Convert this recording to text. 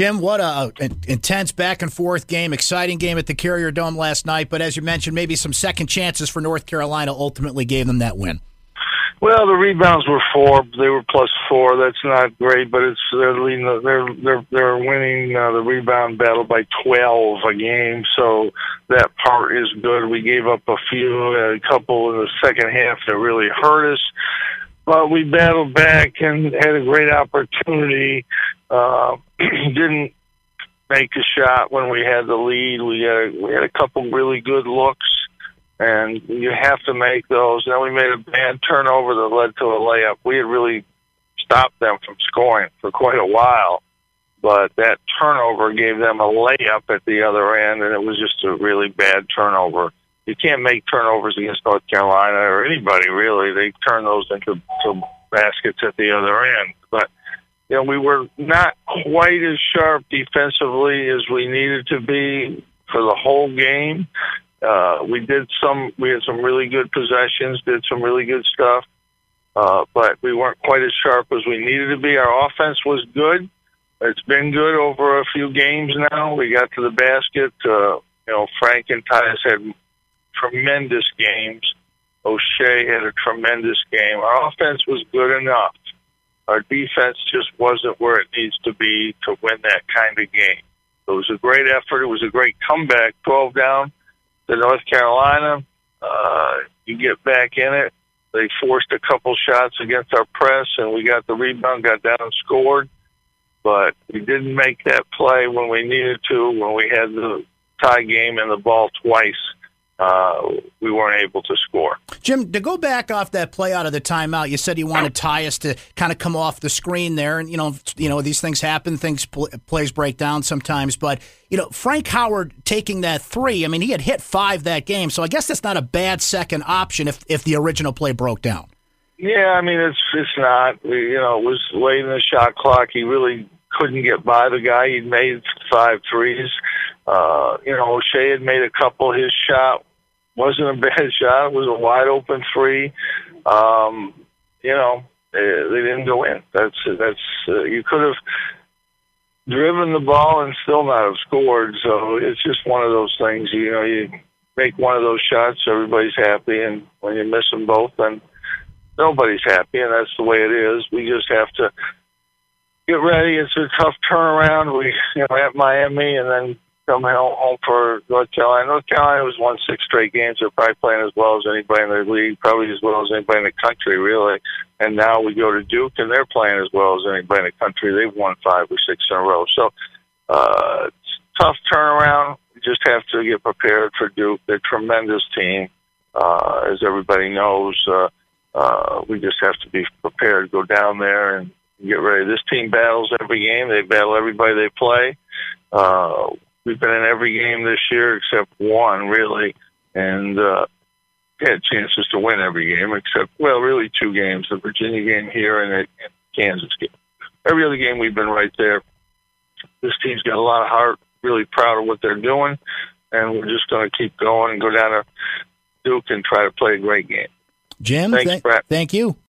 Jim, what a, intense back and forth game, exciting game at the Carrier Dome last night. But as you mentioned, maybe some second chances for North Carolina ultimately gave them that win. Well, the rebounds were four. They were plus four. That's not great, but it's they're leading. They're they're they're winning uh, the rebound battle by twelve a game. So that part is good. We gave up a few, a couple in the second half that really hurt us, but we battled back and had a great opportunity. Uh, didn't make a shot when we had the lead. We had we had a couple really good looks and you have to make those. Then we made a bad turnover that led to a layup. We had really stopped them from scoring for quite a while, but that turnover gave them a layup at the other end, and it was just a really bad turnover. You can't make turnovers against North Carolina or anybody really. They turn those into to baskets at the other end, but you know we were not quite as sharp defensively as we needed to be for the whole game. Uh, we did some, we had some really good possessions, did some really good stuff, uh, but we weren't quite as sharp as we needed to be. Our offense was good. It's been good over a few games now. We got to the basket. Uh, you know, Frank and Tyus had tremendous games. Oshae had a tremendous game. Our offense was good enough. Our defense just wasn't where it needs to be to win that kind of game. It was a great effort. It was a great comeback, 12 down to North Carolina. Uh, you get back in it. They forced a couple shots against our press, and we got the rebound, got down and scored. But we didn't make that play when we needed to, when we had the tie game and the ball twice uh, we weren't able to score. Jim, to go back off that play out of the timeout, you said you wanted Tyus to kind of come off the screen there, and you know, you know, these things happen, things plays break down sometimes. But you know, Frank Howard taking that three, I mean, he had hit five that game, so I guess that's not a bad second option if if the original play broke down. Yeah, I mean, it's it's not. You know, it was late in the shot clock. He really couldn't get by the guy. He'd made five threes. Uh, you know, Oshae had made a couple. His shot wasn't a bad shot. It was a wide open three. Um, you know, they, didn't go in. That's that's uh, you could have driven the ball and still not have scored. So it's just one of those things. You know, you make one of those shots, everybody's happy, and when you miss them both, then nobody's happy, and that's the way it is. We just have to get ready. It's a tough turnaround. We, you know, at Miami, and then come home for North Carolina. North Carolina was won six straight games. They're probably playing as well as anybody in the league, probably as well as anybody in the country, really. And now we go to Duke, and they're playing as well as anybody in the country. They've won five or six in a row. So uh, tough turnaround. You just have to get prepared for Duke. They're a tremendous team, uh, as everybody knows. Uh, uh, we just have to be prepared to go down there and get ready. This team battles every game. They battle everybody they play. Uh, We've been in every game this year except one, really, and uh, had chances to win every game except, well, really two games: the Virginia game here and the Kansas game. Every other game, we've been right there. This team's got a lot of heart. Really proud of what they're doing, and we're just going to keep going and go down to Duke and try to play a great game. Jim, Thanks, th- thank you.